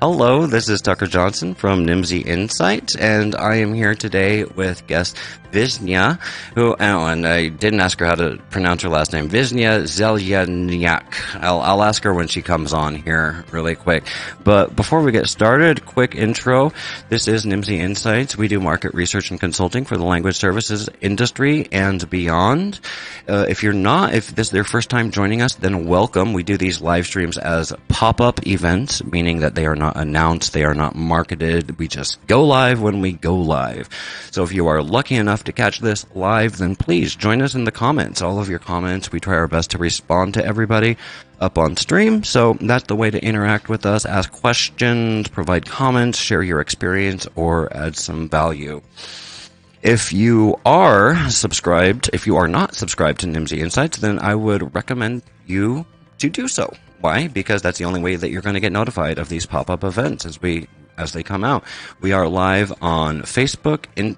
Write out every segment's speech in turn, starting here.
Hello, this is Tucker Johnson from Nimdzi Insights, and I am here today with guest Visnja, who, oh, and I didn't ask her how to pronounce her last name, Visnja Zelyanyak. I'll, I'll ask her when she comes on here really quick. But before we get started, quick intro. This is Nimdzi Insights. We do market research and consulting for the language services industry and beyond. Uh, if you're not, if this is their first time joining us, then welcome. We do these live streams as pop-up events, meaning that they are not announced, they are not marketed. We just go live when we go live. So if you are lucky enough to catch this live, then please join us in the comments. All of your comments, we try our best to respond to everybody up on stream. So that's the way to interact with us, ask questions, provide comments, share your experience, or add some value. If you are subscribed, if you are not subscribed to Nimdzi Insights, then I would recommend you to do so. Why? Because that's the only way that you're going to get notified of these pop-up events as we as they come out. We are live on Facebook, in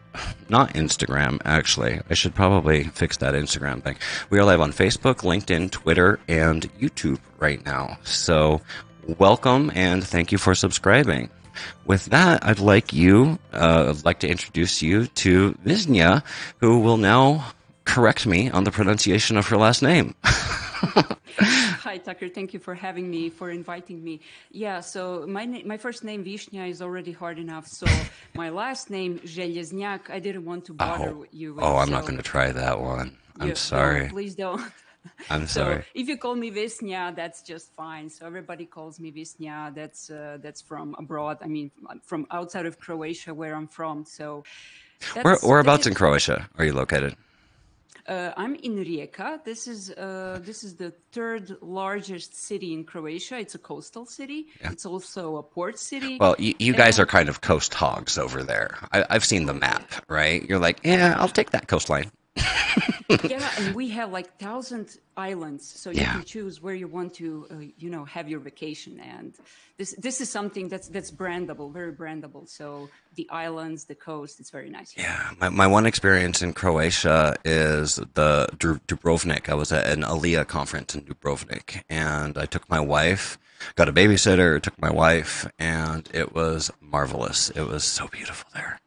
not Instagram actually. I should probably fix that Instagram thing. We are live on Facebook, LinkedIn, Twitter, and YouTube right now. So welcome and thank you for subscribing. With that, I'd like you, uh, I'd like to introduce you to Visnja, who will now correct me on the pronunciation of her last name. Hi, Tucker. Thank you for having me, for inviting me. Yeah, so my na- my first name Visnja is already hard enough. So my last name Zeljeznjak, I didn't want to bother Oh, you with. oh, I'm so not going to try that one. I'm you- sorry. No, please don't. I'm So sorry. if you call me Visnja, that's just fine. So everybody calls me Visnja. That's uh, that's from abroad. I mean, from outside of Croatia, where I'm from. So Where, whereabouts in Croatia are you located? Uh, I'm in Rijeka. This is uh, this is the third largest city in Croatia. It's a coastal city. It's also a port city. Well, you, you guys And- are kind of coast hogs over there. I, I've seen the map, right? You're like, yeah, I'll take that coastline. Yeah, and we have like thousand islands, so you Yeah. can choose where you want to, uh, you know, have your vacation. And this this is something that's that's brandable, very brandable. So the islands, the coast, it's very nice. here. Yeah, my, my one experience in Croatia is the Dubrovnik. I was at an ELIA conference in Dubrovnik, and I took my wife, got a babysitter, took my wife, and it was marvelous. It was so beautiful there.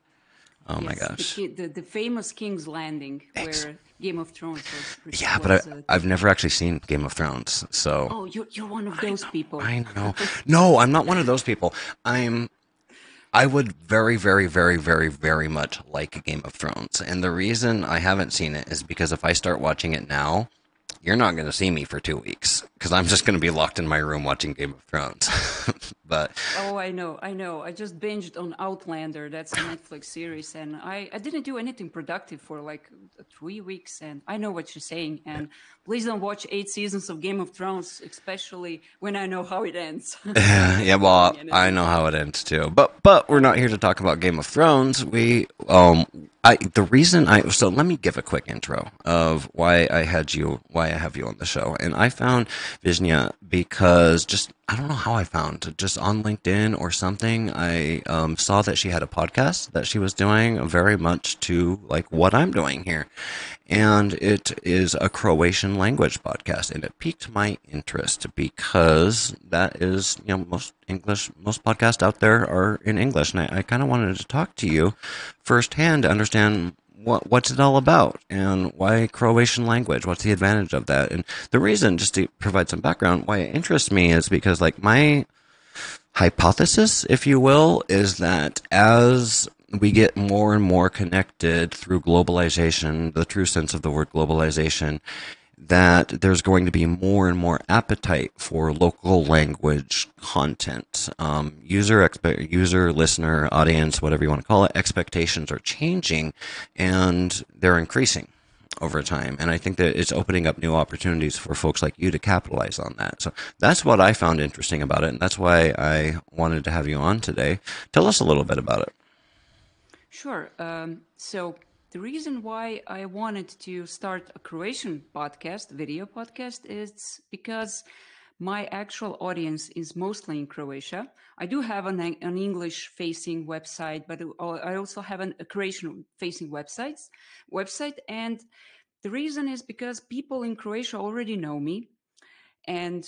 Oh my Yes, the gosh. ki- The, the, famous King's Landing, Ex- where Game of Thrones was. Yeah, was, but I, uh, I've never actually seen Game of Thrones, so oh, you're you're one of those people. I know. No, I'm not one of those people. I'm. I would very, very, very, very, very much like Game of Thrones, and the reason I haven't seen it is because if I start watching it now, you're not going to see me for two weeks because I'm just going to be locked in my room watching Game of Thrones. but Oh, I know, I know. I just binged on Outlander. That's a Netflix series, and I, I didn't do anything productive for like three weeks. And I know what you're saying. And please don't watch eight seasons of Game of Thrones, especially when I know how it ends. yeah, well, I know how it ends too. But but we're not here to talk about Game of Thrones. We um I the reason I so let me give a quick intro of why I had you why I have you on the show. And I found Visnya because just I don't know how I found just on LinkedIn or something. I um, saw that she had a podcast that she was doing very much to like what I'm doing here, and it is a Croatian language podcast, and it piqued my interest because that is you know most English most podcasts out there are in English, and I, I kind of wanted to talk to you firsthand to understand what what's it all about and why Croatian language? What's the advantage of that? And the reason, just to provide some background, why it interests me is because like my hypothesis, if you will, is that as we get more and more connected through globalization, the true sense of the word globalization, that there's going to be more and more appetite for local language content. Um, user expe- user listener audience, whatever you want to call it, expectations are changing, and they're increasing over time. And I think that it's opening up new opportunities for folks like you to capitalize on that. So that's what I found interesting about it, and that's why I wanted to have you on today. Tell us a little bit about it. Sure. Um, so the reason why I wanted to start a Croatian podcast, video podcast, is because my actual audience is mostly in Croatia. I do have an, an English-facing website, but I also have an, a Croatian-facing websites website, and the reason is because people in Croatia already know me, and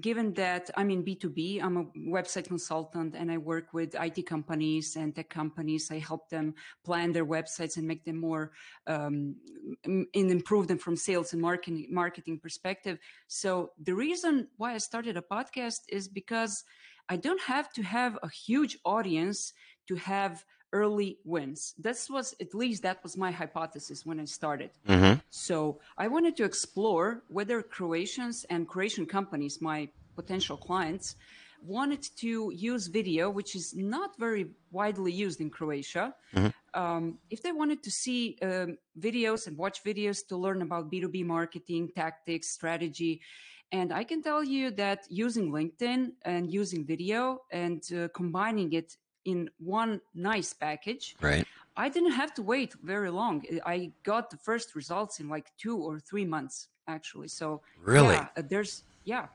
given that I'm in B2B, I'm a website consultant and I work with IT companies and tech companies. I help them plan their websites and make them more um, and improve them from sales and marketing marketing perspective. So the reason why I started a podcast is because I don't have to have a huge audience to have early wins. This was at least that was my hypothesis when I started. Mm-hmm. So I wanted to explore whether Croatians and Croatian companies, my potential clients, wanted to use video, which is not very widely used in Croatia. Mm-hmm. Um, if they wanted to see um, videos and watch videos to learn about B2B marketing, tactics, strategy, and I can tell you that using LinkedIn and using video and uh, combining it in one nice package. Right. I didn't have to wait very long. I got the first results in like two or three months, actually. So really, yeah, uh, there's yeah,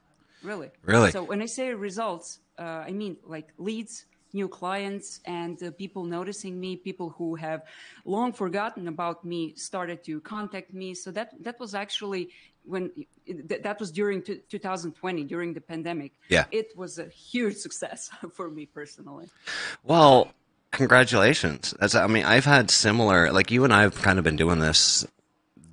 really, really. So when I say results, uh, I mean like leads, new clients, and uh, people noticing me. People who have long forgotten about me started to contact me. So that that was actually when that was during 2020 during the pandemic yeah it was a huge success for me personally well congratulations that's i mean i've had similar like you and i have kind of been doing this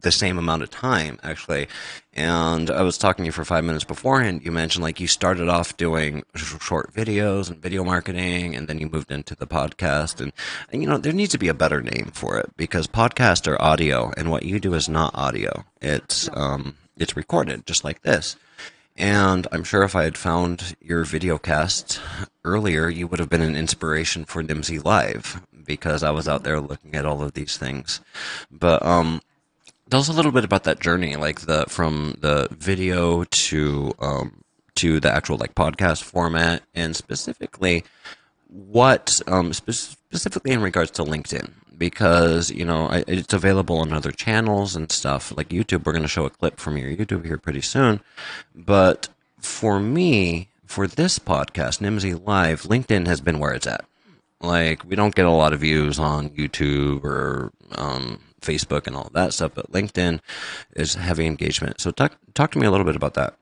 the same amount of time actually and i was talking to you for five minutes beforehand you mentioned like you started off doing short videos and video marketing and then you moved into the podcast and, and you know there needs to be a better name for it because podcasts are audio and what you do is not audio it's um it's recorded just like this. And I'm sure if I had found your video cast earlier, you would have been an inspiration for Nimdzi Live because I was out there looking at all of these things. But um, tell us a little bit about that journey, like the from the video to um, to the actual like podcast format, and specifically what um, spe- specifically in regards to LinkedIn because you know it's available on other channels and stuff like YouTube. We're going to show a clip from your YouTube here pretty soon, but for me, for this podcast, Nimdzi Live, LinkedIn has been where it's at. Like we don't get a lot of views on YouTube or um, Facebook and all that stuff, but LinkedIn is heavy engagement. So talk talk to me a little bit about that.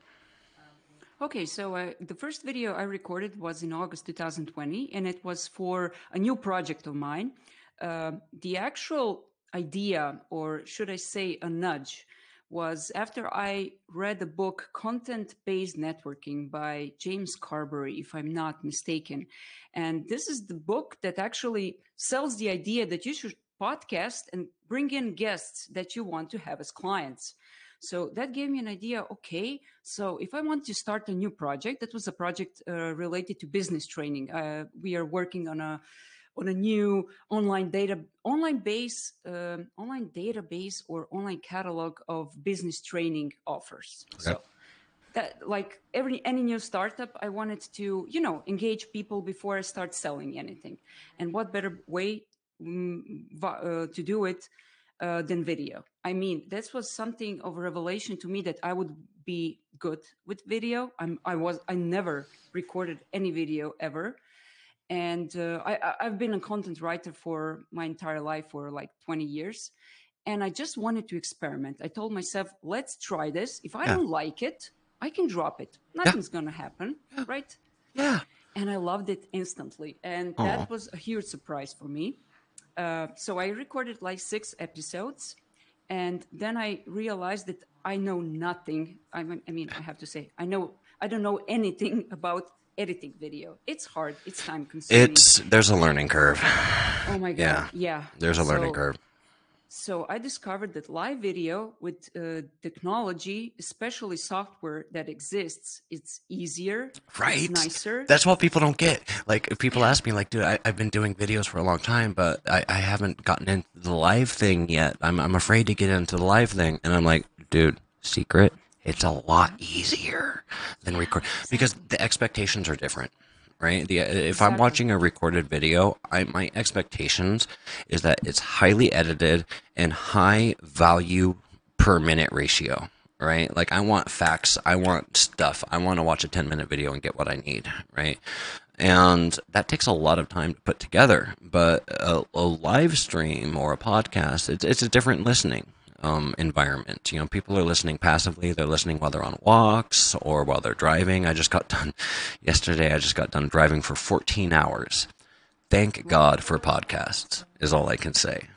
Okay, so uh, the first video I recorded was in August 2020, and it was for a new project of mine. Uh, the actual idea, or should I say a nudge, was after I read the book Content Based Networking by James Carbary, if I'm not mistaken. And this is the book that actually sells the idea that you should podcast and bring in guests that you want to have as clients. So that gave me an idea. Okay, so if I want to start a new project, that was a project uh, related to business training. Uh, we are working on a on a new online data online base uh, online database or online catalog of business training offers okay. so that like every any new startup i wanted to you know engage people before i start selling anything and what better way uh, to do it uh, than video i mean this was something of a revelation to me that i would be good with video i'm i was i never recorded any video ever and uh, I, I've been a content writer for my entire life for like 20 years. And I just wanted to experiment. I told myself, let's try this. If I yeah. don't like it, I can drop it. Nothing's yeah. going to happen, yeah. right? Yeah. And I loved it instantly. And Aww. that was a huge surprise for me. Uh, so I recorded like six episodes. And then I realized that I know nothing. I mean, I mean, I have to say, I know I don't know anything about editing video. It's hard. It's time consuming. It's there's a learning curve. Oh my god. Yeah. Yeah. There's a learning curve. So I discovered that live video with uh, technology, especially software that exists, it's easier, right? It's nicer. That's what people don't get. Like people ask me, like, dude, I, have been doing videos for a long time, but I, I haven't gotten into the live thing yet. I'm I'm afraid to get into the live thing, and I'm like, dude, secret it's a lot easier than record because the expectations are different right? The, uh, if i'm watching a recorded video I, my expectations is that it's highly edited and high value per minute ratio right? Like i want facts i want stuff i want to watch a 10 minute video and get what i need right? And that takes a lot of time to put together but a, a live stream or a podcast it's, it's a different listening um, environment. You know, people are listening passively. They're listening while they're on walks or while they're driving. I just got done yesterday. I just got done driving for 14 hours. Thank God for podcasts is all I can say.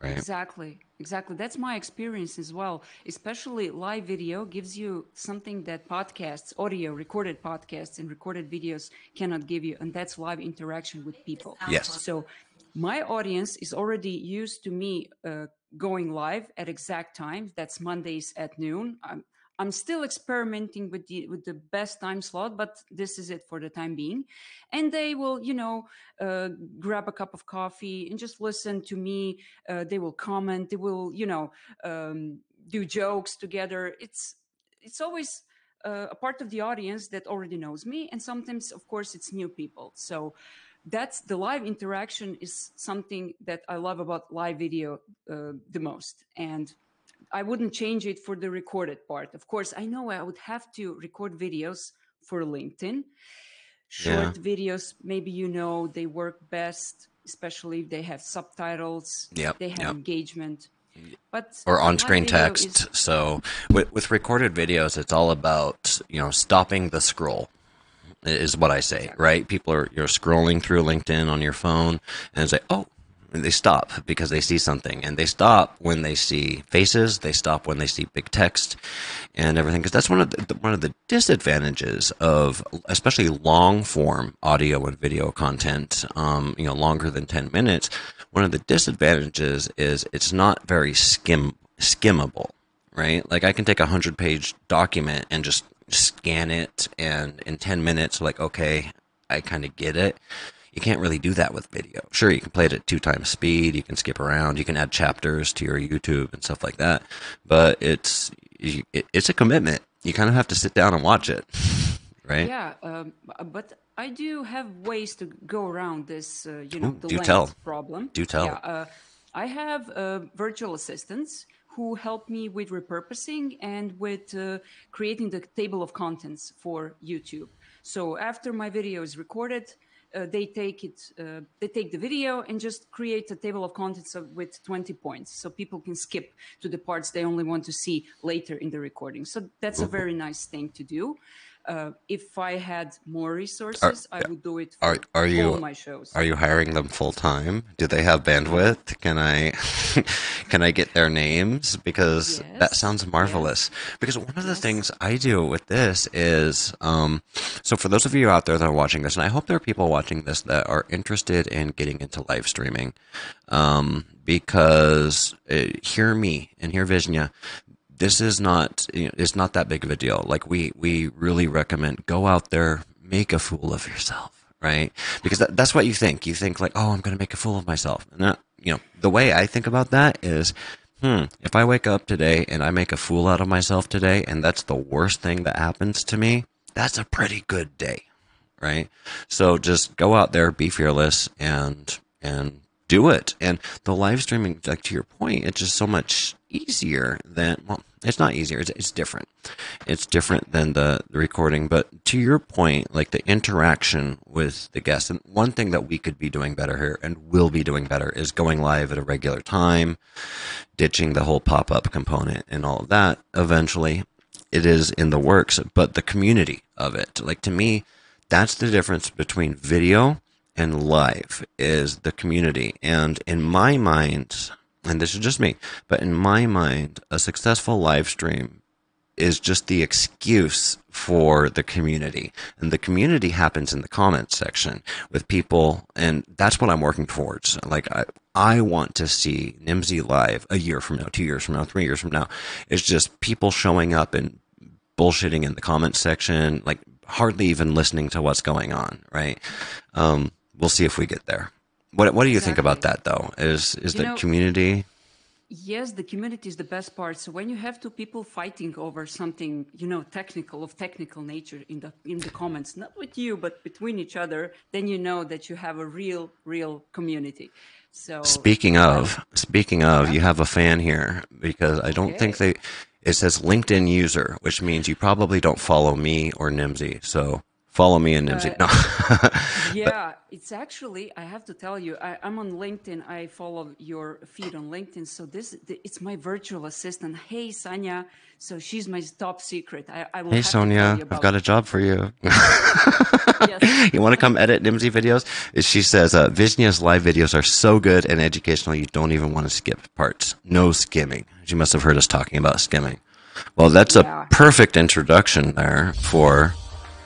Right. Exactly. Exactly. That's my experience as well. Especially live video gives you something that podcasts, audio, recorded podcasts, and recorded videos cannot give you, and that's live interaction with people. Yes. So my audience is already used to me uh, going live at exact times. That's Mondays at noon. I'm, I'm still experimenting with the with the best time slot, but this is it for the time being. And they will, you know, uh, grab a cup of coffee and just listen to me. Uh, they will comment. They will, you know, um, do jokes together. It's it's always uh, a part of the audience that already knows me, and sometimes, of course, it's new people. So that's the live interaction is something that I love about live video uh, the most, and I wouldn't change it for the recorded part. Of course, I know I would have to record videos for LinkedIn. Short Yeah. videos, maybe you know, they work best, especially if they have subtitles. Yep, They have yep. engagement. But or on-screen text. is- So with, with recorded videos, it's all about you know stopping the scroll is what I say, right? People are you're scrolling through LinkedIn on your phone and say, oh, and they stop because they see something, and they stop when they see faces. They stop when they see big text and everything, because that's one of the, one of the disadvantages of especially long form audio and video content. Um, you know, longer than ten minutes. One of the disadvantages is it's not very skim skimmable right? Like I can take a hundred page document and just scan it, and in ten minutes, like okay, I kind of get it. You can't really do that with video. Sure, you can play it at two times speed. You can skip around. You can add chapters to your YouTube and stuff like that. But it's it's a commitment. You kind of have to sit down and watch it, right? Yeah, um, but I do have ways to go around this, uh, you know, Ooh, the do length tell. problem. Do tell. Yeah, uh, I have uh, virtual assistants who help me with repurposing and with uh, creating the table of contents for YouTube. So after my video is recorded, uh, they take it, uh, they take the video and just create a table of contents of, with 20 points, so people can skip to the parts they only want to see later in the recording. So that's a very nice thing to do. Uh, if I had more resources, I would do it for Are are you all my shows. Are you hiring them full time? Do they have bandwidth? Can I can I get their names? Because that sounds marvelous. Because one of the things I do with this is um, so for those of you out there that are watching this, and I hope there are people watching this that are interested in getting into live streaming, um, because uh, hear me and hear Visnja this is not you know, it's not that big of a deal. Like we we really recommend go out there make a fool of yourself right? Because that, that's what you think. You think like oh i'm going to make a fool of myself. And that, you know the way i think about that is hmm if i wake up today and i make a fool out of myself today and that's the worst thing that happens to me that's a pretty good day right? So just go out there be fearless and and do it. And the live streaming like to your point it's just so much easier than well it's not easier it's, it's different. It's different than the, the recording but to your point like the interaction with the guests and one thing that we could be doing better here and will be doing better is going live at a regular time ditching the whole pop-up component and all of that eventually. It is in the works but the community of it like to me that's the difference between video and live is the community. And in my mind and this is just me but in my mind a successful live stream is just the excuse for the community. And the community happens in the comments section with people. And that's what I'm working towards. Like, I, I want to see Nimdzi live a year from now, two years from now, three years from now. It's just people showing up and bullshitting in the comments section, like hardly even listening to what's going on, right? Um, we'll see if we get there. What, what do you think about that though? Is, is You the know- community? Yes, the community is the best part. So when you have two people fighting over something, you know, technical of technical nature in the in the comments, not with you, but between each other, then you know that you have a real, real community. So Speaking of, speaking of, you have a fan here because I don't think they. It says LinkedIn user, which means you probably don't follow me or Nimdzi. So Follow me in Nimdzi. no. yeah, it's actually I have to tell you I, am on LinkedIn. I follow your feed on LinkedIn. So this it's my virtual assistant. Hey Sonia. So she's my top secret. I, I will. Hey Sonia, I've got a job for you. yes. You want to come edit Nimdzi videos? She says uh, Visnja's live videos are so good and educational. You don't even want to skip parts. No skimming. She must have heard us talking about skimming. Well, that's yeah. a perfect introduction there for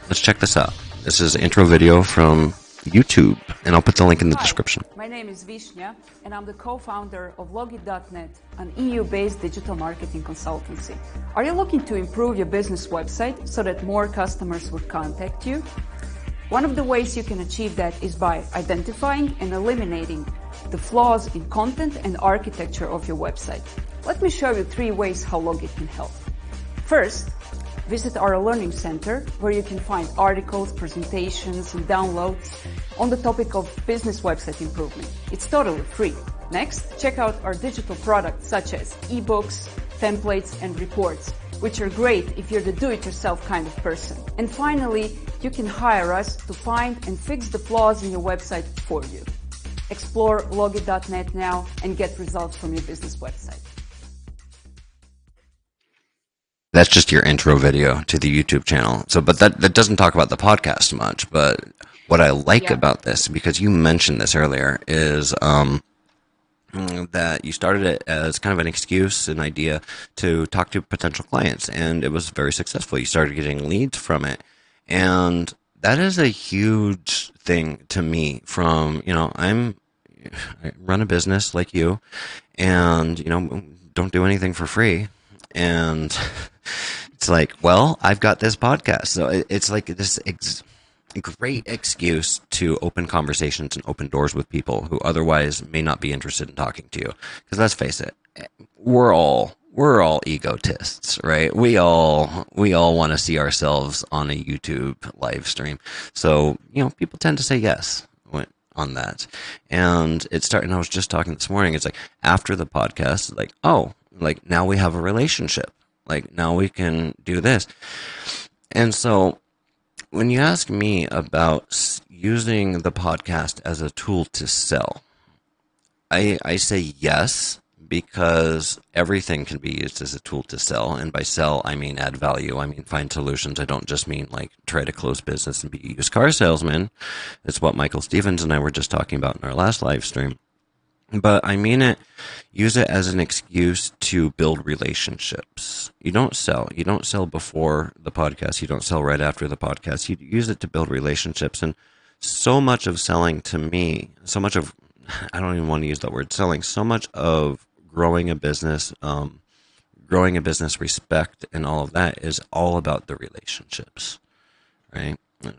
Let's check this out. This is intro video from YouTube, and I'll put the link in the Hi, description. My name is Visnja, and I'm the co-founder of Logit.net, an EU-based digital marketing consultancy. Are you looking to improve your business website so that more customers would contact you? One of the ways you can achieve that is by identifying and eliminating the flaws in content and architecture of your website. Let me show you three ways how Logit can help. First, Visit our Learning Center, where you can find articles, presentations, and downloads on the topic of business website improvement. It's totally free. Next, check out our digital products such as ebooks, templates, and reports, which are great if you're the do-it-yourself kind of person. And finally, you can hire us to find and fix the flaws in your website for you. Explore logit.net now and get results from your business website. That's just your intro video to the YouTube channel. So, but that, that doesn't talk about the podcast much. But what I like yeah. about this, because you mentioned this earlier, is um, that you started it as kind of an excuse, an idea to talk to potential clients, and it was very successful. You started getting leads from it, and that is a huge thing to me. From you know, I'm I run a business like you, and you know, don't do anything for free, and it's like, well, I've got this podcast. So it's like this ex- great excuse to open conversations and open doors with people who otherwise may not be interested in talking to you. Because let's face it, we're all we're all egotists, right? We all we all want to see ourselves on a YouTube live stream. So, you know, people tend to say yes on that. And it started, and I was just talking this morning. It's like after the podcast, like, oh, like now we have a relationship. Like now we can do this. And so when you ask me about using the podcast as a tool to sell, I, I say yes because everything can be used as a tool to sell. And by sell, I mean add value. I mean find solutions. I don't just mean like try to close business and be a used car salesman. It's what Michael Stevens and I were just talking about in our last live stream. But I mean it, use it as an excuse to build relationships. You don't sell. You don't sell before the podcast. You don't sell right after the podcast. You use it to build relationships. And so much of selling to me, so much of, I don't even want to use that word selling, so much of growing a business, um, growing a business respect and all of that is all about the relationships, right?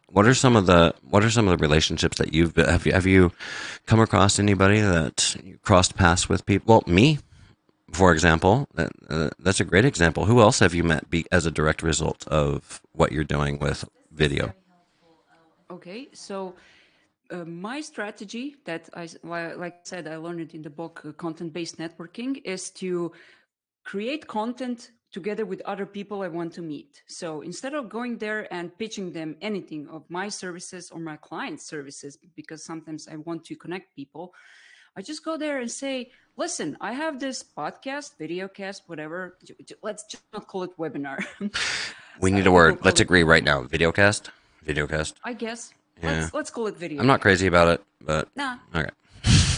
What are some of the What are some of the relationships that you've have you have you come across anybody that you crossed paths with people? Well, me, for example, that, uh, that's a great example. Who else have you met be, as a direct result of what you're doing with video? Okay, so uh, my strategy that I like I said I learned it in the book uh, Content Based Networking is to create content together with other people I want to meet. So instead of going there and pitching them anything of my services or my client's services, because sometimes I want to connect people, I just go there and say, listen, I have this podcast, video cast, whatever. Let's just not call it webinar. we need a word. Let's agree right now. Videocast? Videocast? I guess. Yeah. Let's, let's call it video. I'm not crazy about it, but. Nah. Okay.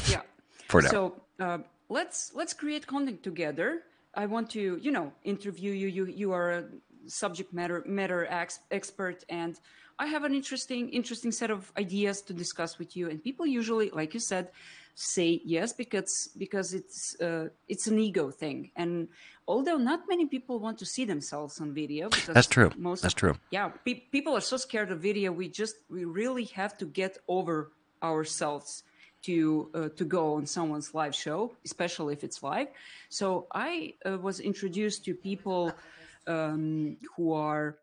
yeah. For now. So uh, let's let's create content together I want to, you know, interview you. You you are a subject matter matter ex- expert, and I have an interesting interesting set of ideas to discuss with you. And people usually, like you said, say yes because because it's uh, it's an ego thing. And although not many people want to see themselves on video, because that's true. Most that's true. Yeah, pe- people are so scared of video. We just we really have to get over ourselves to uh, to go on someone's live show, especially if it's live. So I uh, was introduced to people um, who are,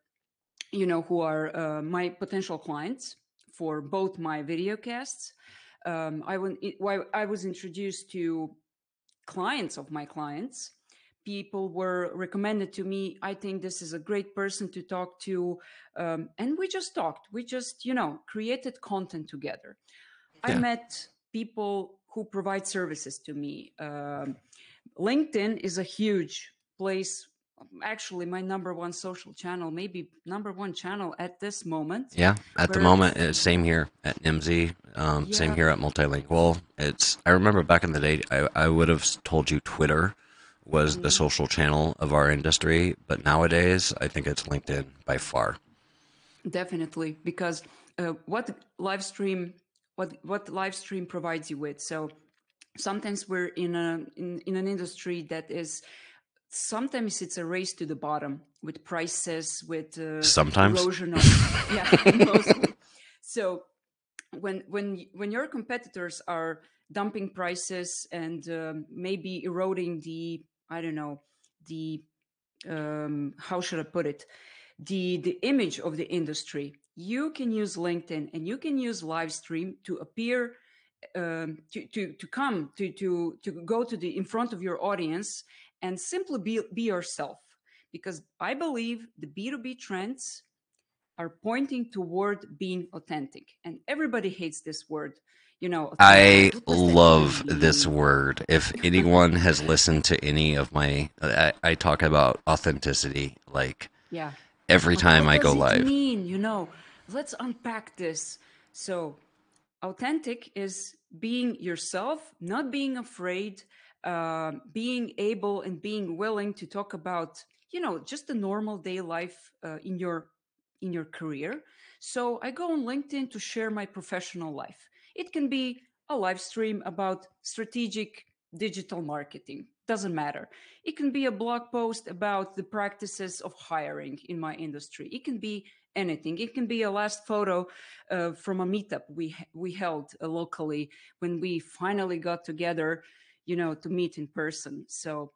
you know, who are uh, my potential clients for both my video casts. Um, I, went, I was introduced to clients of my clients people were recommended to me. I think this is a great person to talk to. Um, and we just talked. We just, you know, created content together. Yeah. I met people who provide services to me. Um, LinkedIn is a huge place actually my number one social channel, maybe number one channel at this moment. Yeah, at the moment, it's same here at Nimdzi, um, yeah. same here at Multilingual. It's I remember back in the day, I, I would have told you Twitter was mm-hmm. the social channel of our industry, but nowadays I think it's LinkedIn by far. Definitely, because uh, what live stream, what what live stream provides you with. So sometimes we're in a in, in an industry that is sometimes it's a race to the bottom with prices with uh, sometimes erosion of, yeah mostly. so when when when your competitors are dumping prices and um, maybe eroding the i don't know the um, how should i put it the the image of the industry you can use linkedin and you can use live stream to appear um, to, to to come to to to go to the in front of your audience and simply be, be yourself. Because I believe the B2B trends are pointing toward being authentic. And everybody hates this word. You know, I love this word. If anyone has listened to any of my, I, I talk about authenticity like yeah. every time I go live. Mean you know, let's unpack this. So, authentic is being yourself, not being afraid, uh, being able and being willing to talk about you know just the normal day life uh, in your in your career. So i go on linkedin to share my professional life. It can be a live stream about strategic digital marketing. Doesn't matter. It can be a blog post about the practices of hiring in my industry. It can be anything. It can be a last photo uh, from a meetup we we held uh, locally when we finally got together you know to meet in person. So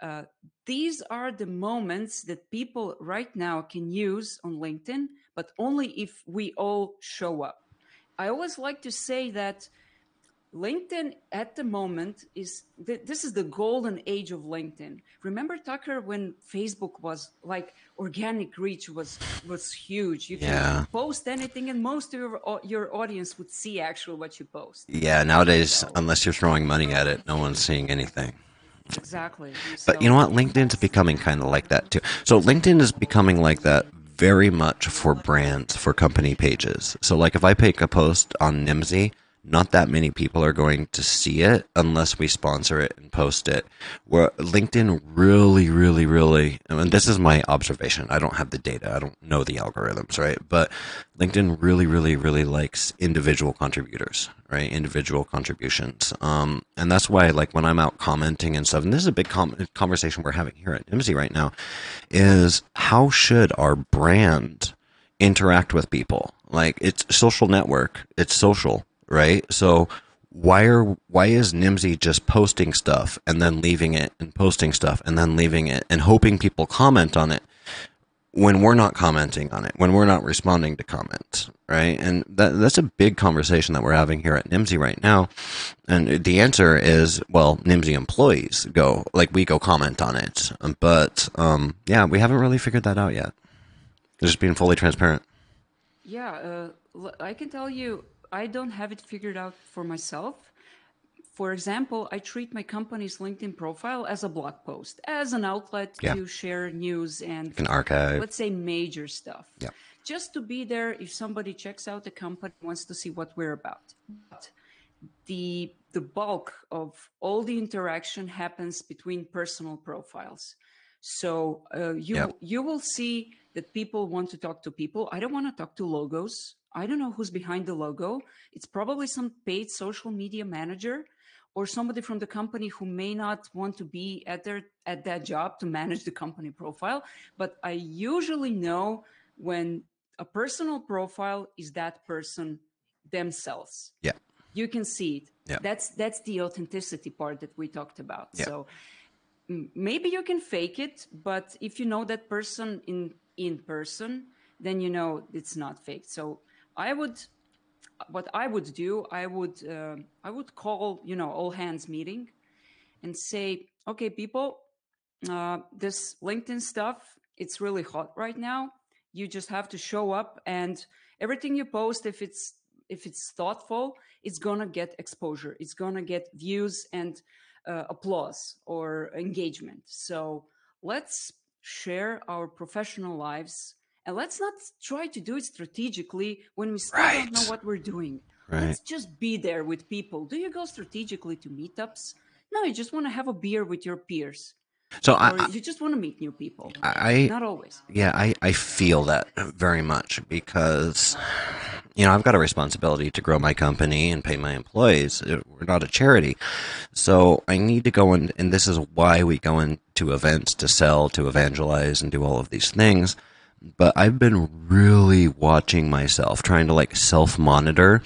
uh, these are the moments that people right now can use on linkedin but only if we all show up. I always like to say that linkedin at the moment is this is the golden age of linkedin. Remember tucker when facebook was like organic reach was was huge? You yeah. post anything and most of your, your audience would see actually what you post. Yeah nowadays so. unless you're throwing money at it no one's seeing anything. Exactly. But so, you know what? Linkedin's becoming kind of like that too. So linkedin is becoming like that very much for brands for company pages. So like if i make a post on nimdzi not that many people are going to see it unless we sponsor it and post it. Where LinkedIn really, really, really, and this is my observation. I don't have the data. I don't know the algorithms, right? But LinkedIn really, really, really likes individual contributors, right? Individual contributions. Um, and that's why, like, when I'm out commenting and stuff, and this is a big com- conversation we're having here at Nimdzi right now, is how should our brand interact with people? Like, it's social network. It's social right? So why are why is Nimdzi just posting stuff and then leaving it and posting stuff and then leaving it and hoping people comment on it when we're not commenting on it, when we're not responding to comments, right? And that that's a big conversation that we're having here at Nimdzi right now. And the answer is, well, Nimdzi employees go like we go comment on it, but um, yeah, we haven't really figured that out yet. Just being fully transparent. Yeah, uh, I can tell you I don't have it figured out for myself. For example, I treat my company's LinkedIn profile as a blog post, as an outlet yeah. to share news and an archive. Let's say major stuff. Yeah. Just to be there if somebody checks out the company wants to see what we're about. But the the bulk of all the interaction happens between personal profiles. So uh, you yep. you will see that people want to talk to people. I don't want to talk to logos. I don't know who's behind the logo. It's probably some paid social media manager or somebody from the company who may not want to be at their at that job to manage the company profile. But I usually know when a personal profile is that person themselves. Yeah. You can see it. Yeah. That's that's the authenticity part that we talked about. Yeah. So maybe you can fake it, but if you know that person in in person, then you know it's not fake. So I would, what I would do, I would, uh, I would call, you know, all hands meeting, and say, okay, people, uh, this LinkedIn stuff, it's really hot right now. You just have to show up and everything you post, if it's if it's thoughtful, it's gonna get exposure. It's gonna get views and uh, applause or engagement. So let's share our professional lives and let's not try to do it strategically when we still Right. don't know what we're doing. Right. Let's just be there with people. Do you go strategically to meetups? No, you just want to have a beer with your peers, So I, you just want to meet new people. I, Not always. Yeah, I, I feel that very much because, you know, I've got a responsibility to grow my company and pay my employees. Uh, We're not a charity. So I need to go in, and this is why we go into events to sell, to evangelize, and do all of these things. But I've been really watching myself, trying to like self monitor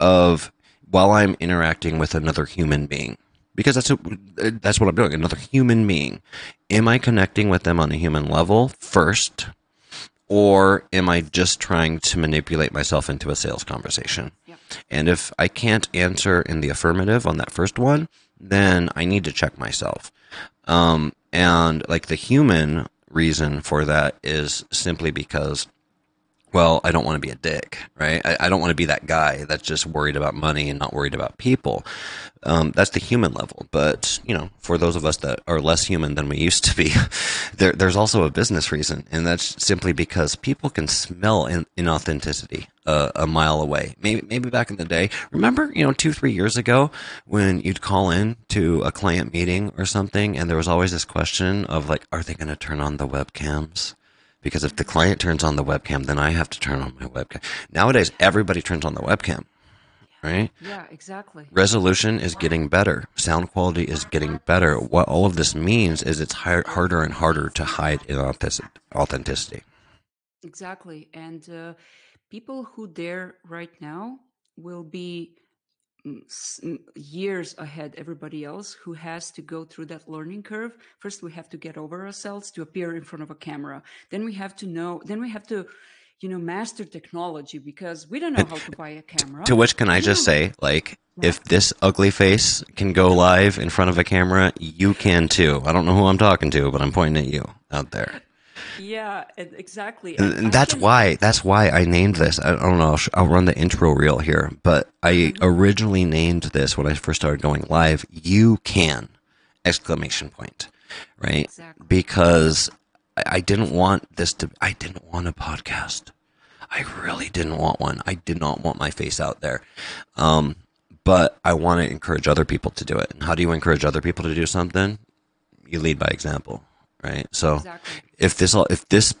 of while I'm interacting with another human being. Because that's a, that's what I'm doing. Another human being. Am I connecting with them on a human level first, or am I just trying to manipulate myself into a sales conversation? Yep. And if I can't answer in the affirmative on that first one, then I need to check myself. Um, and like the human reason for that is simply because, well, I don't want to be a dick, right? I, I don't want to be that guy that's just worried about money and not worried about people. Um, that's the human level. But, you know, for those of us that are less human than we used to be, there, there's also a business reason. And that's simply because people can smell in, inauthenticity uh, a mile away. Maybe, maybe back in the day, remember, you know, two, three years ago when you'd call in to a client meeting or something and there was always this question of like, are they going to turn on the webcams? Because if the client turns on the webcam, then I have to turn on my webcam. Nowadays, everybody turns on the webcam, right? Yeah, exactly. Resolution is getting better. Sound quality is getting better. What all of this means is it's harder and harder to hide authenticity. Exactly. And uh, people who dare right now will be years ahead everybody else who has to go through that learning curve first we have to get over ourselves to appear in front of a camera then we have to know then we have to you know master technology because we don't know how to buy a camera To which can I just say, like, if this ugly face can go live in front of a camera, you can too. I don't know who I'm talking to, but I'm pointing at you out there. Yeah exactly And, and that's can- why that's why I named this. I don't know. I'll, sh- I'll run the intro reel here, but I Mm-hmm. originally named this when I first started going live. You can exclamation point, right? Exactly. Because I, I didn't want this to. I didn't want a podcast. I really didn't want one. I did not want my face out there. Um, but I want to encourage other people to do it. And how do you encourage other people to do something? You lead by example, right? So Exactly. If this if this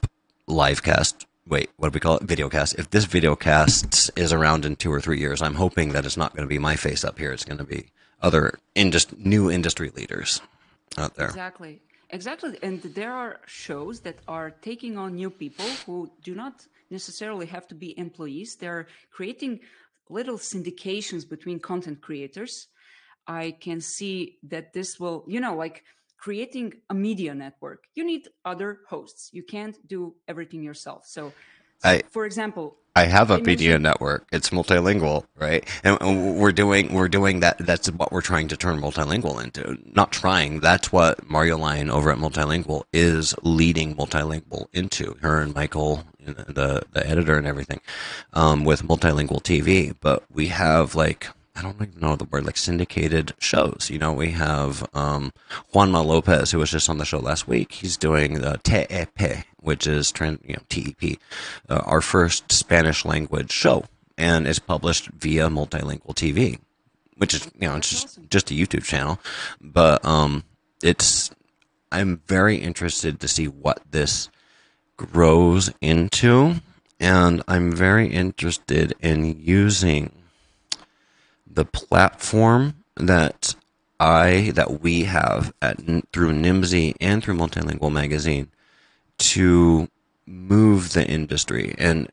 live cast wait what do we call it video cast if this video cast is around in two or three years i'm hoping that it's not going to be my face up here it's going to be other indus- new industry leaders out there Exactly. Exactly. And there are shows that are taking on new people who do not necessarily have to be employees. They're creating little syndications between content creators. I can see that this will, you know, like creating a media network. You need other hosts. You can't do everything yourself. So, so I- for example, i have a media network it's multilingual right and and we're doing we're doing that that's what we're trying to turn multilingual into not trying that's what Marjolein over at multilingual is leading multilingual into her and michael the the editor and everything um, with multilingual tv but we have like I don't even know the word like syndicated shows. You know, we have um, Juanma Lopez, who was just on the show last week. He's doing the TEP, which is you know TEP, uh, our first Spanish language show, and it's published via multilingual TV, which is you know it's just awesome. just a YouTube channel, but um, it's I'm very interested to see what this grows into, and I'm very interested in using the platform that I that we have at through Nimdzi and through Multilingual Magazine to move the industry and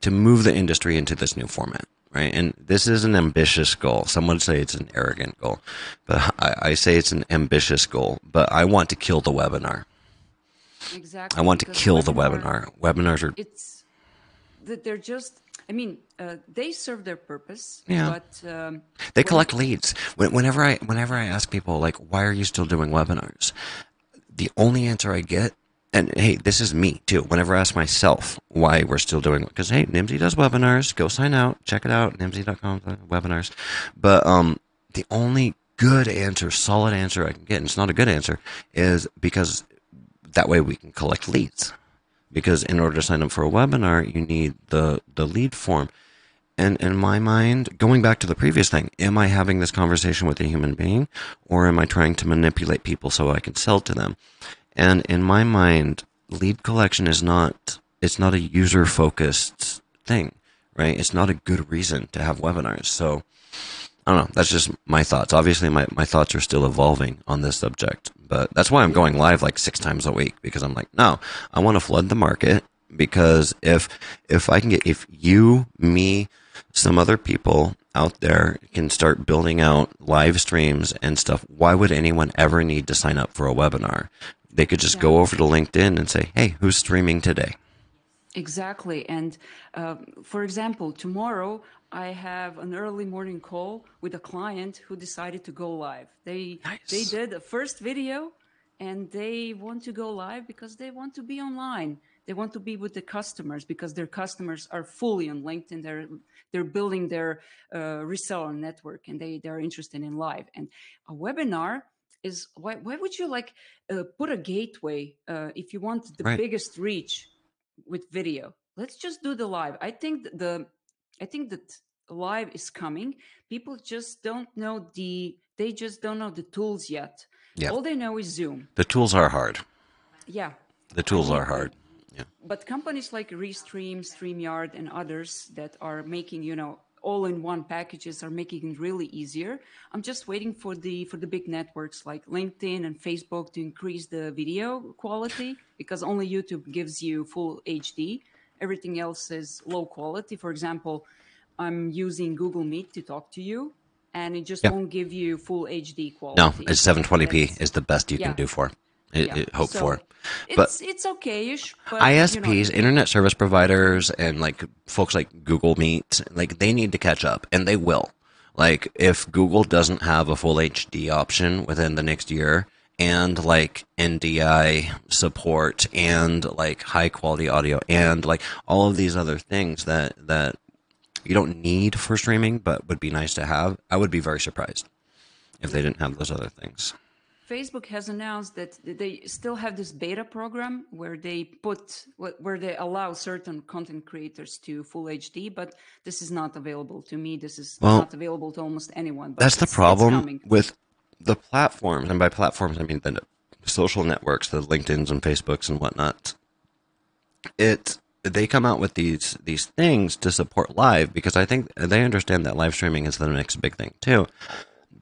to move the industry into this new format, right? And this is an ambitious goal. Some would say it's an arrogant goal, but I, I say it's an ambitious goal. But I want to kill the webinar. exactly. I want to kill the webinar. Webinars are it's that they're just i mean uh, they serve their purpose Yeah. but um, They collect leads. Whenever I whenever I ask people like, why are you still doing webinars? the only answer I get, and hey, this is me too. Whenever I ask myself why we're still doing, because hey, Nimdzi does webinars. Go sign out, check it out, nimdzi.com webinars. But um, the only good answer, solid answer I can get, and it's not a good answer, is because that way we can collect leads. Because in order to sign up for a webinar, you need the the lead form. And in my mind, going back to the previous thing, am I having this conversation with a human being or am I trying to manipulate people so I can sell to them? And in my mind, lead collection is not, it's not a user focused thing, right? It's not a good reason to have webinars. So I don't know. That's just my thoughts. Obviously, my, my thoughts are still evolving on this subject, but that's why I'm going live like six times a week because I'm like, no, I want to flood the market because if, if I can get, if you, me, some other people out there can start building out live streams and stuff, why would anyone ever need to sign up for a webinar? They could just yeah. go over to LinkedIn and say, hey, who's streaming today? Exactly. And uh, for example, tomorrow I have an early morning call with a client who decided to go live. They nice. they did a first video and they want to go live because they want to be online. They want to be with the customers because their customers are fully on LinkedIn. They're they're building their uh, reseller network and they they're interested in live. And a webinar is why why would you like uh, put a gateway uh, if you want the right. biggest reach with video? Let's just do the live. I think the I think that live is coming. People just don't know the they just don't know the tools yet. Yeah. All they know is Zoom. The tools are hard. Yeah. The tools are hard. Yeah. But companies like Restream, StreamYard, and others that are making, you know, all-in-one packages are making it really easier. I'm just waiting for the for the big networks like LinkedIn and Facebook to increase the video quality because only YouTube gives you full HD. Everything else is low quality. For example, I'm using Google Meet to talk to you, and it just won't give you full HD quality. No, it's 720p is the best you yeah. can do for it, yeah. it hope so for. But it's it's okayish. But, ISPs, you know, internet service providers, and like folks like Google Meet, like they need to catch up, and they will. Like if Google doesn't have a full HD option within the next year, and like NDI support, and like high quality audio, and like all of these other things that that you don't need for streaming, but would be nice to have, I would be very surprised if they didn't have those other things. Facebook has announced that they still have this beta program where they put where they allow certain content creators to full HD, but this is not available to me. This is well, not available to almost anyone. that's the problem with the platforms, and by platforms I mean the social networks, the LinkedIn's and Facebooks and whatnot. It they come out with these these things to support live because I think they understand that live streaming is the next big thing too.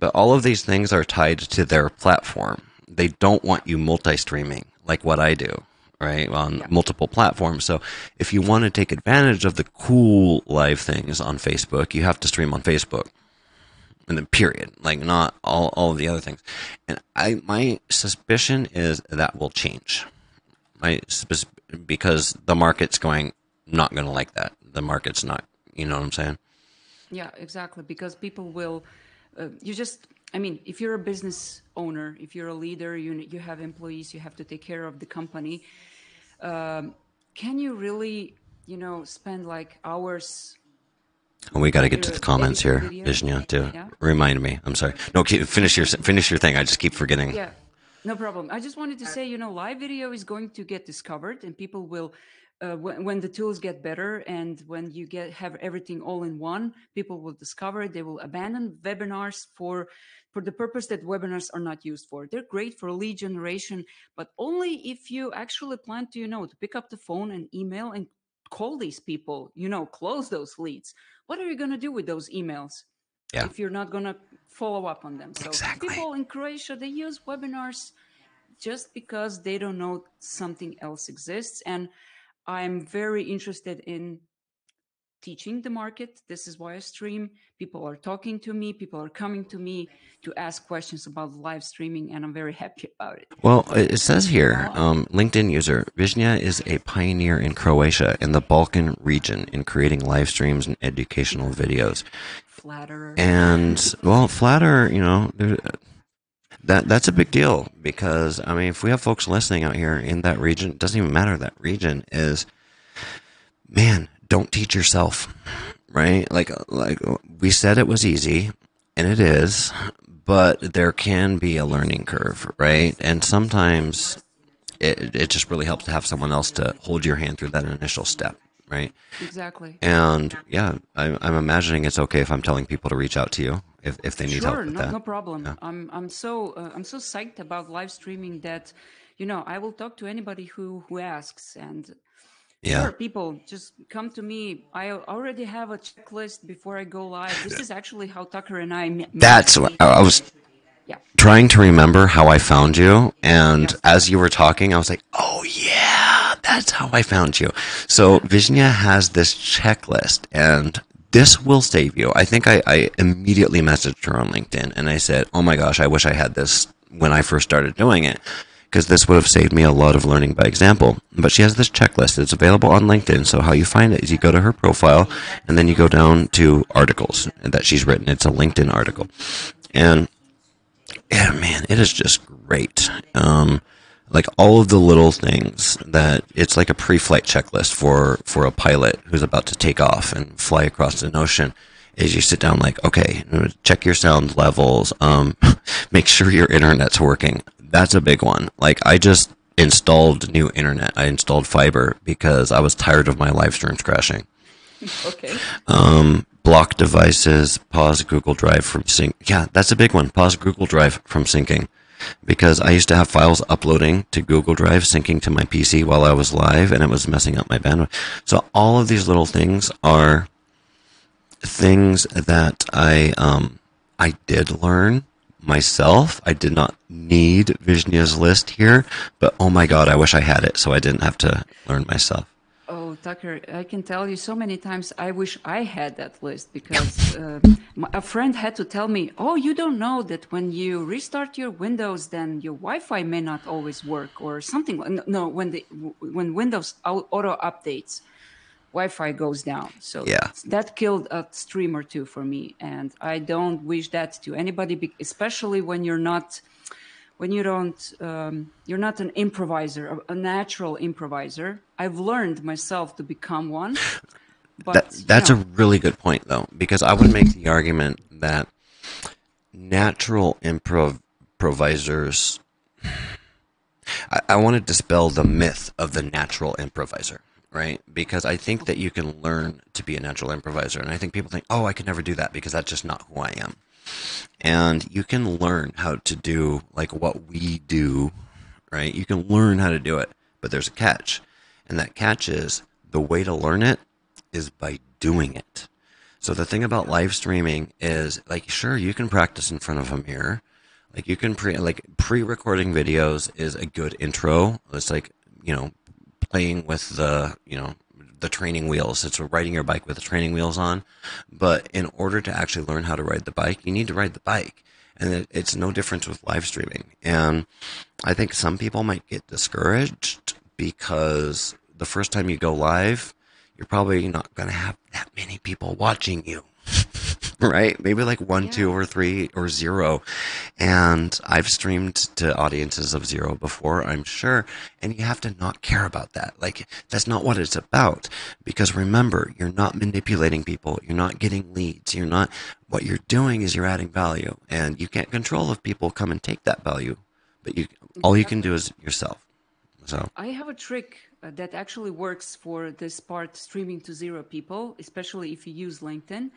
But all of these things are tied to their platform. They don't want you multi-streaming like what I do, right? On yeah. multiple platforms. So if you want to take advantage of the cool live things on Facebook, you have to stream on Facebook. And then period. Like not all, all of the other things. And I my suspicion is that will change. My because the market's going not going to like that. The market's not, you know what I'm saying? Yeah, exactly. Because people will uh, you just I mean, if you're a business owner, if you're a leader, you you have employees, you have to take care of the company. Um, can you really, you know, spend like hours? we got to get to the comments here, Visnja, to yeah? remind me. I'm sorry. No, keep, finish your finish your thing. I just keep forgetting. Yeah, no problem. I just wanted to say, you know, live video is going to get discovered, and people will uh, when, when, the tools get better and when you get have everything all in one people will discover it they will abandon webinars for for the purpose that webinars are not used for they're great for lead generation but only if you actually plan to you know to pick up the phone and email and call these people you know close those leads what are you going to do with those emails yeah. if you're not going to follow up on them so exactly. people in croatia they use webinars just because they don't know something else exists and I'm very interested in teaching the market. This is why I stream. People are talking to me. People are coming to me to ask questions about live streaming, and I'm very happy about it. Well, it says here um, LinkedIn user Visnja is a pioneer in Croatia and the Balkan region in creating live streams and educational videos. Flatterer. And, well, Flatterer, you know, that that's a big deal because I mean, if we have folks listening out here in that region, it doesn't even matter that region is. Man, don't teach yourself, right? Like like we said, it was easy, and it is, but there can be a learning curve, right? And sometimes it it just really helps to have someone else to hold your hand through that initial step, right? Exactly. And yeah, I, am I'm imagining it's okay if I'm telling people to reach out to you if, if they need sure, help with no, that. no problem. I'm I'm so uh, I'm so psyched about live streaming that, you know, I will talk to anybody who who asks and. Yeah. Sure, people just come to me. I already have a checklist before I go live. This is actually how Tucker and I met. That's what I was Yeah. trying to remember how I found you, and Yes. as you were talking, I was like, "Oh yeah, that's how I found you." So Visnja has this checklist, and this will save you. I think I, I immediately messaged her on LinkedIn, and I said, "Oh my gosh, I wish I had this when I first started doing it." Because this would have saved me a lot of learning by example. But she has this checklist. It's available on LinkedIn. So how you find it is you go to her profile, and then you go down to articles that she's written. It's a LinkedIn article, and yeah, man, it is just great. Um, like all of the little things that it's like a pre-flight checklist for for a pilot who's about to take off and fly across an ocean. Is you sit down like, okay, check your sound levels. Um, make sure your internet's working. That's a big one. Like I just installed new internet. I installed fiber because I was tired of my live streams crashing Okay. um, block devices, pause Google Drive from sync. Yeah, that's a big one. Pause Google Drive from syncing. Because I used to have files uploading to Google Drive, syncing to my PC while I was live, and it was messing up my bandwidth. So all of these little things are things that I um, I did learn myself. I did not need Visnja's list here, but oh my god, I wish I had it so I didn't have to learn myself. Oh, Tucker, I can tell you so many times I wish I had that list because uh, my, a friend had to tell me, oh, you don't know that when you restart your Windows, then your Wi-Fi may not always work or something. No, when the when Windows auto updates, Wi-Fi goes down. So Yeah. that killed a stream or two for me, and I don't wish that to anybody, especially when you're not when you don't um, you're not an improviser a, natural improviser i've learned myself to become one but That, you that's know, a really good point, though, because I would make the argument that natural improv improvisers. I, I want to dispel the myth of the natural improviser, right? Because I think that you can learn to be a natural improviser, and I think people think, "Oh, I can never do that because that's just not who I am." And you can learn how to do like what we do, right? You can learn how to do it, but there's a catch, and that catch is the way to learn it is by doing it. So the thing about live streaming is like sure you can practice in front of a mirror. Like you can pre like pre-recording videos is a good intro. It's like, you know, playing with the, you know, the training wheels. It's riding your bike with the training wheels on. But in order to actually learn how to ride the bike, you need to ride the bike. And it, it's no difference with live streaming. And I think some people might get discouraged because the first time you go live, you're probably not going to have that many people watching you. right? Maybe like one, Yeah. two, or three, or zero. And I've streamed to audiences of zero before, I'm sure. And you have to not care about that. Like, that's not what it's about. Because remember, you're not manipulating people. You're not getting leads. You're not, what you're doing is you're adding value. And you can't control if people come and take that value. But you, all you can do is yourself. So, i have a trick uh, that actually works for this part streaming to zero people especially if you use linkedin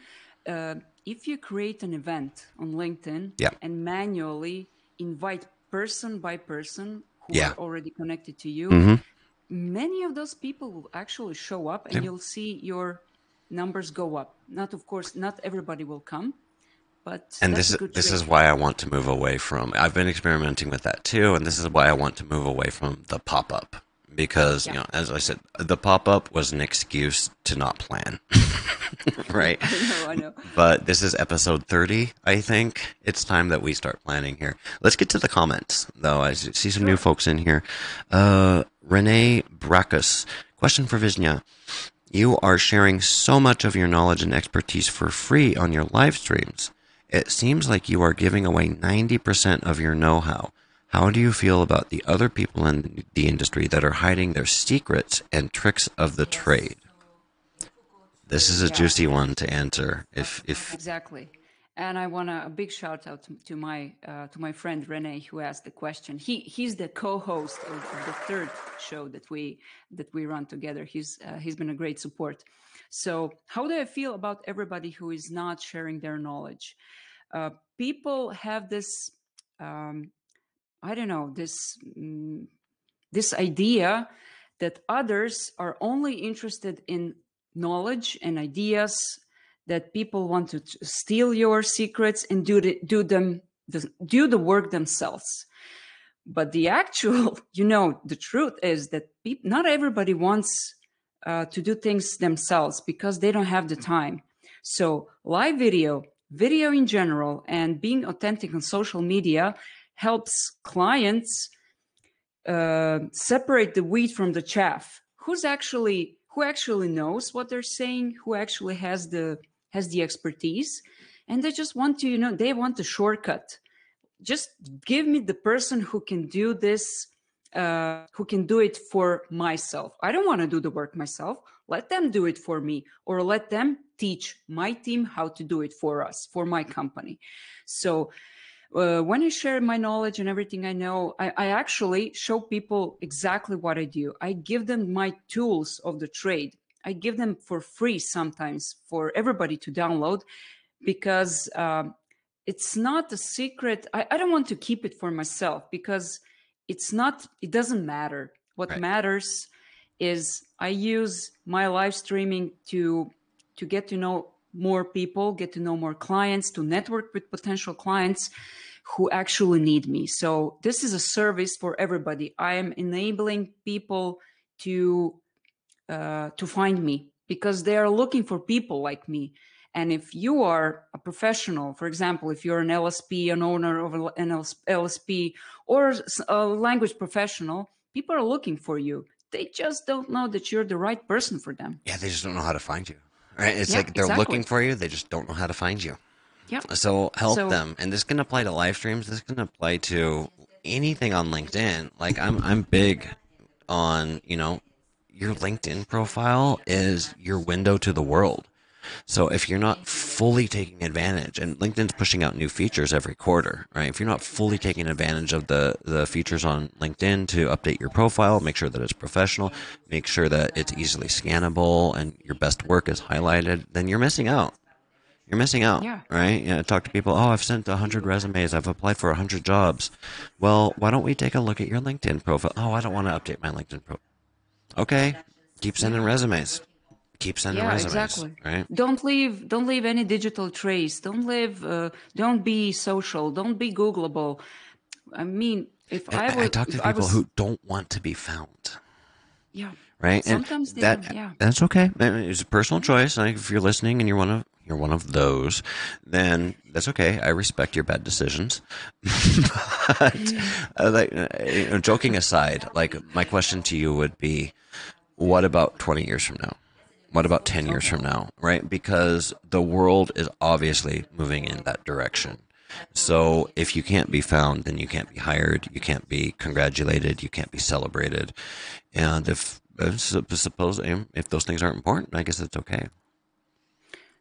uh, if you create an event on linkedin Yeah. and manually invite person by person who Yeah. are already connected to you Mhm. many of those people will actually show up and Yeah. you'll see your numbers go up not of course not everybody will come but and this is this trick. is why I want to move away from. I've been experimenting with that too, and this is why I want to move away from the pop up because you know, as I said, the pop up was an excuse to not plan, right? i know i know But this is episode 30, I think. It's time that we start planning here. Let's get to the comments, though. I see some new folks in here. Uh, Renee Brackus. Question for Visnja. You are sharing so much of your knowledge and expertise for free on your live streams. it seems like you are giving away 90% of your know how. Do you feel about the other people in the industry that are hiding their secrets and tricks of the trade? This is a Yeah. juicy one to answer. If if Exactly. And I want a big shout out to, to my uh, to my friend Rene who asked the question. He he's the co-host of, of the third show that we that we run together. He's uh, he's been a great support. So how do I feel about everybody who is not sharing their knowledge? Uh, people have this um, I don't know this mm, this idea that others are only interested in knowledge and ideas that people want to steal your secrets and do the, do them the, do the work themselves. But the actual you know the truth is that not everybody wants uh, to do things themselves because they don't have the time. So live video video in general and being authentic on social media helps clients uh, separate the wheat from the chaff. Who's actually who actually knows what they're saying who actually has the has the expertise and they just want to you know they want the shortcut. Just give me the person who can do this uh, who can do it for myself. I don't want to do the work myself. Let them do it for me or let them teach my team how to do it for us for my company. So uh, when I share my knowledge and everything I know, I, I actually show people exactly what I do. I give them my tools of the trade. I give them for free sometimes for everybody to download because um, it's not a secret. I, I don't want to keep it for myself because it's not, it doesn't matter. What Right. matters is I use my live streaming to to get to know more people, get to know more clients, to network with potential clients who actually need me. So this is a service for everybody. I am enabling people to uh, to find me because they are looking for people like me. And if you are a professional, for example, if you're an LSP, an owner of an LSP, or a language professional, people are looking for you. They just don't know that you're the right person for them. yeah, they just don't know how to find you. Right? It's Yeah, like they're exactly. looking for you, they just don't know how to find you. Yeah. So help So- them, and this can apply to live streams. This can apply to anything on LinkedIn. Like I'm, I'm big on you know, your LinkedIn profile is your window to the world. So if you're not fully taking advantage, and LinkedIn's pushing out new features every quarter, right? If you're not fully taking advantage of the the features on LinkedIn to update your profile, make sure that it's professional, make sure that it's easily scannable, and your best work is highlighted, then you're missing out. You're missing out, Yeah. right? Yeah, talk to people. Oh, I've sent hundred resumes. I've applied for hundred jobs. Well, why don't we take a look at your LinkedIn profile? Oh, I don't want to update my LinkedIn profile. Okay, keep sending resumes. Keep sending yeah resumes. exactly Right? don't leave don't leave any digital trace don't leave uh, don't be social don't be googleable i mean if I, i talk to people was- who don't want to be found. yeah Right? Sometimes and they that yeah. that's okay. It's a personal choice. Like if you're listening and you're one of you're one of those, then that's okay. I respect your bad decisions. but uh, like, uh, you know, joking aside, like my question to you would be, what about 20 years from now? What about 10 years from now? Right? Because the world is obviously moving in that direction. So if you can't be found, then you can't be hired, you can't be congratulated, you can't be celebrated. And if suppose if those things aren't important, I guess it's okay.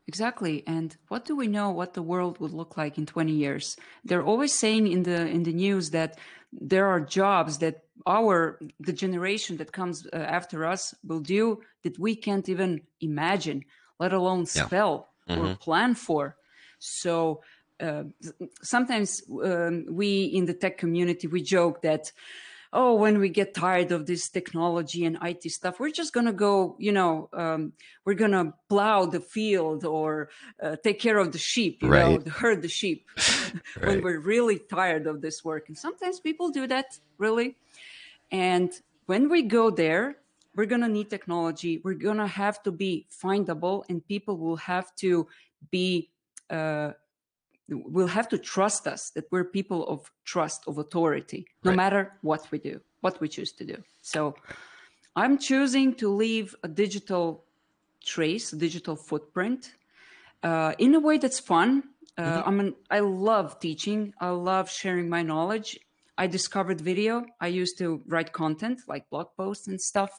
Exactly. And what do we know what the world would look like in 20 years? They're always saying in the in the news that there are jobs that our the generation that comes uh, after us will do that we can't even imagine, let alone Yeah. spell or plan for. So uh, sometimes um, we in the tech community we joke that oh when we get tired of this technology and it stuff we're just going to go you know um, we're going to plow the field or uh, take care of the sheep you know herd the sheep when we're really tired of this work. And sometimes people do that really. And when we go there we're going to need technology. We're going to have to be findable and people will have to be uh, will have to trust us that we're people of trust of authority no Right. matter what we do what we choose to do so i'm choosing to leave a digital trace a digital footprint uh, in a way that's fun Uh, Mm-hmm. I I love teaching. I love sharing my knowledge. I discovered video. I used to write content like blog posts and stuff.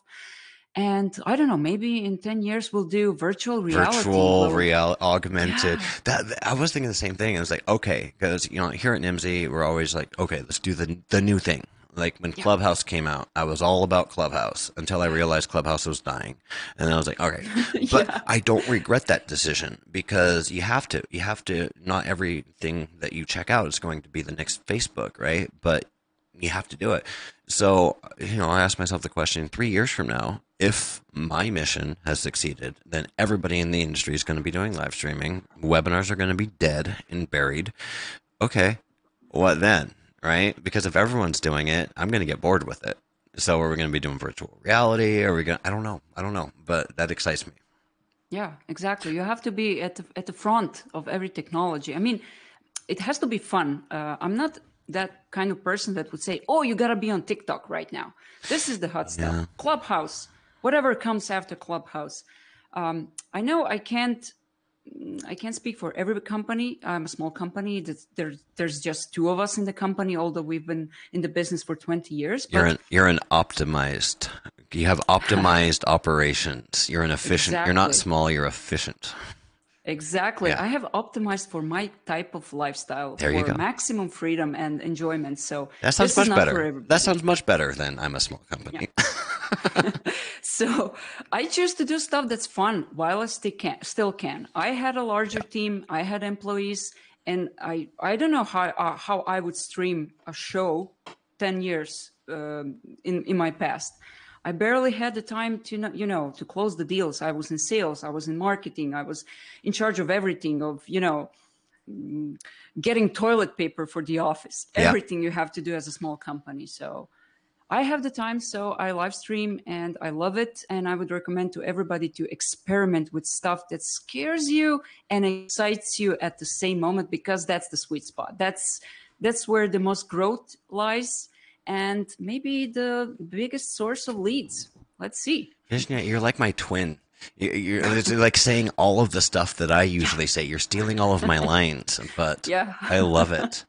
And I don't know, maybe in 10 years we'll do virtual reality. virtual real augmented Yeah. that i was thinking the same thing i was like okay because you know here at Nimdzi we're always like okay let's do the the new thing like when Yeah. clubhouse came out i was all about clubhouse until i realized clubhouse was dying and then i was like okay but Yeah. i don't regret that decision because you have to you have to not everything that you check out is going to be the next facebook right but you have to do it. So, you know, I asked myself the question three years from now, if my mission has succeeded, then everybody in the industry is going to be doing live streaming. Webinars are going to be dead and buried. Okay, what then? Right? Because if everyone's doing it, I'm going to get bored with it. So, are we going to be doing virtual reality? Are we going to, I don't know. I don't know, but that excites me. Yeah, exactly. You have to be at the, at the front of every technology. I mean, it has to be fun. Uh, I'm not that kind of person that would say, "Oh, you gotta be on TikTok right now. This is the hot stuff." Clubhouse, whatever comes after Clubhouse. Um, I know I can't. I can't speak for every company. I'm a small company. There's, there's just two of us in the company, although we've been in the business for 20 years. You're an you're an optimized. You have optimized operations. You're an efficient. You're not small. You're efficient. Exactly. Yeah. I have optimized for my type of lifestyle There for you go. maximum freedom and enjoyment. So That sounds much not for better. That sounds much better than I'm a small company. So I choose to do stuff that's fun while I still can. Still can. I had a larger team. I had employees, and I I don't know how uh, how I would stream a show ten years um, in in my past. I barely had the time to you know to close the deals. I was in sales. I was in marketing. I was in charge of everything. Of you know mm, getting toilet paper for the office. Yeah. Everything you have to do as a small company. So. I have the time, so I live stream and I love it. And I would recommend to everybody to experiment with stuff that scares you and excites you at the same moment because that's the sweet spot. That's that's where the most growth lies and maybe the biggest source of leads. Let's see. Visnja, you're like my twin. You- You're it's like saying all of the stuff that I usually say. You're stealing all of my lines, but Yeah. I love it.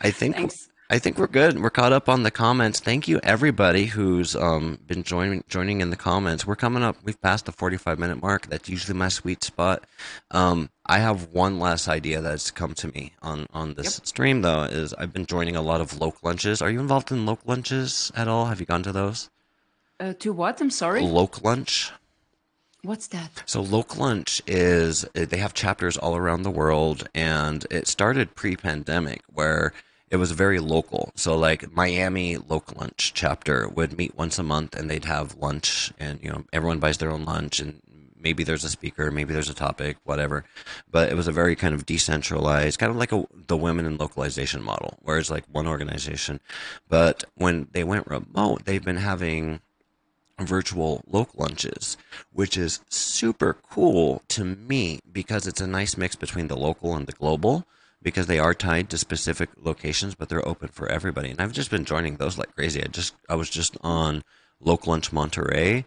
I think Thanks. I think we're good. We're caught up on the comments. Thank you everybody who's um, been joining joining in the comments. We're coming up. We've passed the 45 minute mark. That's usually my sweet spot. Um, I have one last idea that's come to me on on this stream though. Is I've been joining a lot of local lunches. Are you involved in local lunches at all? Have you gone to those? Uh, to what? I'm sorry. Local lunch. What's that? So Local Lunch is they have chapters all around the world, and it started pre-pandemic where it was very local. So like Miami Local Lunch chapter would meet once a month, and they'd have lunch, and you know everyone buys their own lunch, and maybe there's a speaker, maybe there's a topic, whatever. But it was a very kind of decentralized, kind of like a, the women in localization model, where it's like one organization. But when they went remote, they've been having virtual local lunches, which is super cool to me because it's a nice mix between the local and the global because they are tied to specific locations, but they're open for everybody. And I've just been joining those like crazy. I just I was just on Local Lunch Monterey.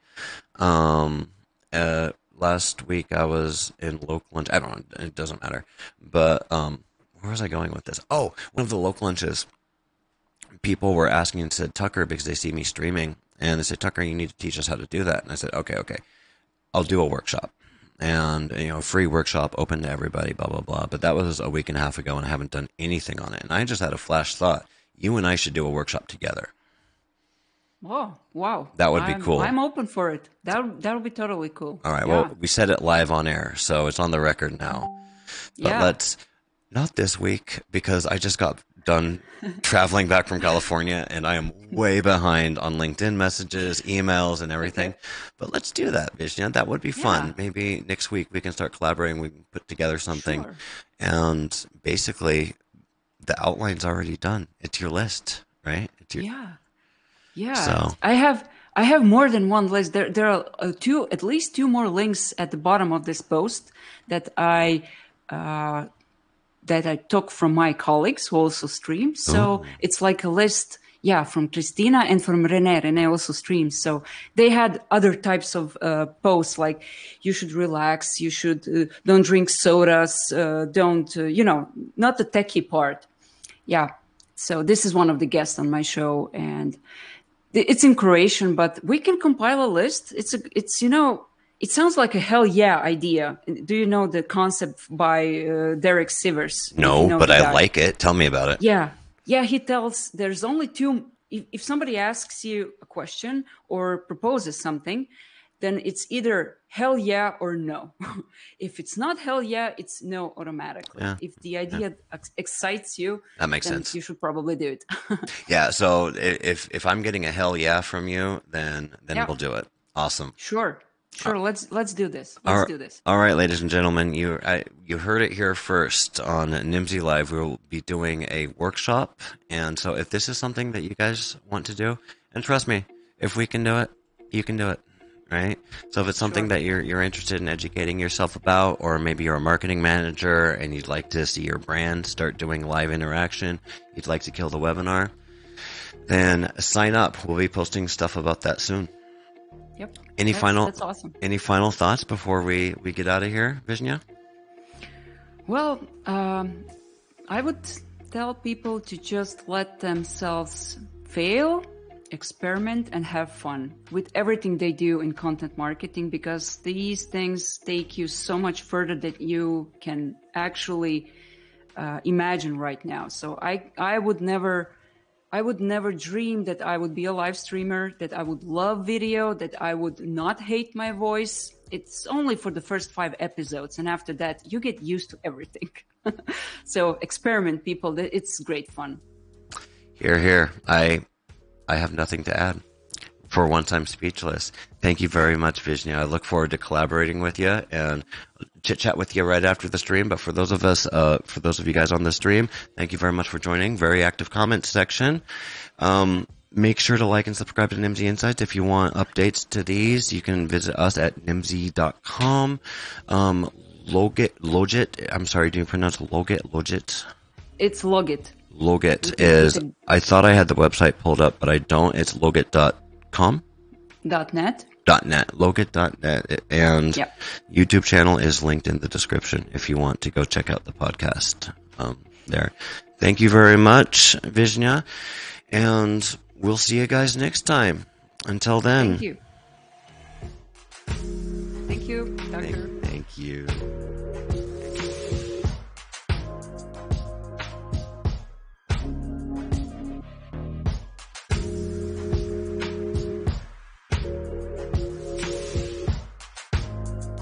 Um, uh, last week I was in Local Lunch. I don't know. It doesn't matter. But um, where was I going with this? Oh, one of the local lunches people were asking and said Tucker because they see me streaming and they said Tucker you need to teach us how to do that and I said okay okay I'll do a workshop and you know free workshop open to everybody blah blah blah but that was a week and a half ago and I haven't done anything on it and I just had a flash thought you and I should do a workshop together Oh, wow. That would be I'm- cool. I'm open for it. That that would be totally cool. all right Yeah. well we said it live on air so it's on the record now but yeah. let's not this week because I just got done traveling back from California and I am way behind on LinkedIn messages, emails, and everything. But let's do that, Visnja. That would be fun. Yeah. Maybe next week we can start collaborating. We can put together something. Sure. And basically, the outline's already done. It's your list, right? It's your, Yeah, yeah. So- I have I have more than one list. There there are uh, two at least two more links at the bottom of this post that I uh, that I took from my colleagues who also stream. So it's like a list. yeah, from Christina and from Rene. Rene also streams. So they had other types of uh, posts like you should relax, you should uh, don't drink sodas, uh, don't, uh, you know, not the techie part. Yeah. So this is one of the guests on my show and it's in Croatian, but we can compile a list. It's a, it's, you know, it sounds like a hell yeah idea. Do you know the concept by uh, Derek Sivers? No, you know but I like it. Tell me about it. Yeah, yeah. He tells there's only two. If, if somebody asks you a question or proposes something, then it's either hell yeah or no. if it's not hell yeah, it's no automatically. Yeah. If the idea yeah. excites you, that makes sense. You should probably do it. yeah. So if if I'm getting a hell yeah from you, then then yeah. we'll do it. Awesome. Sure. Sure, let's let's do this. Let's do this. All right, ladies and gentlemen, you I, you heard it here first on Nimdzi Live. We will be doing a workshop, and so if this is something that you guys want to do, and trust me, if we can do it, you can do it, right? So if it's something sure. that you're you're interested in educating yourself about, or maybe you're a marketing manager and you'd like to see your brand start doing live interaction, you'd like to kill the webinar, then sign up. We'll be posting stuff about that soon. Yep. Any that's, final that's awesome. Any final thoughts before we we get out of here, Visnja? Well, um, I would tell people to just let themselves fail, experiment, and have fun with everything they do in content marketing because these things take you so much further that you can actually uh, imagine right now. So I I would never I would never dream that I would be a live streamer, that I would love video, that I would not hate my voice. It's only for the first five episodes. And after that, you get used to everything. so experiment people. It's great fun. Here, here. I, I have nothing to add. For once, I'm speechless. Thank you very much, Visnja. I look forward to collaborating with you and chit chat with you right after the stream. But for those of us, uh, for those of you guys on the stream, thank you very much for joining. Very active comment section. Um, make sure to like and subscribe to Nimdzi Insights. If you want updates to these, you can visit us at nimdzi.com. Um, Logit, Logit, I'm sorry, do you pronounce Logit, Logit? It's Logit. Logit is, I thought I had the website pulled up, but I don't. It's logit.com. Dot .net Dot net, logit.net, and yep. YouTube channel is linked in the description if you want to go check out the podcast um, there. Thank you very much, Visnja, and we'll see you guys next time. Until then. Thank you. Thank you, Tucker. thank, thank you.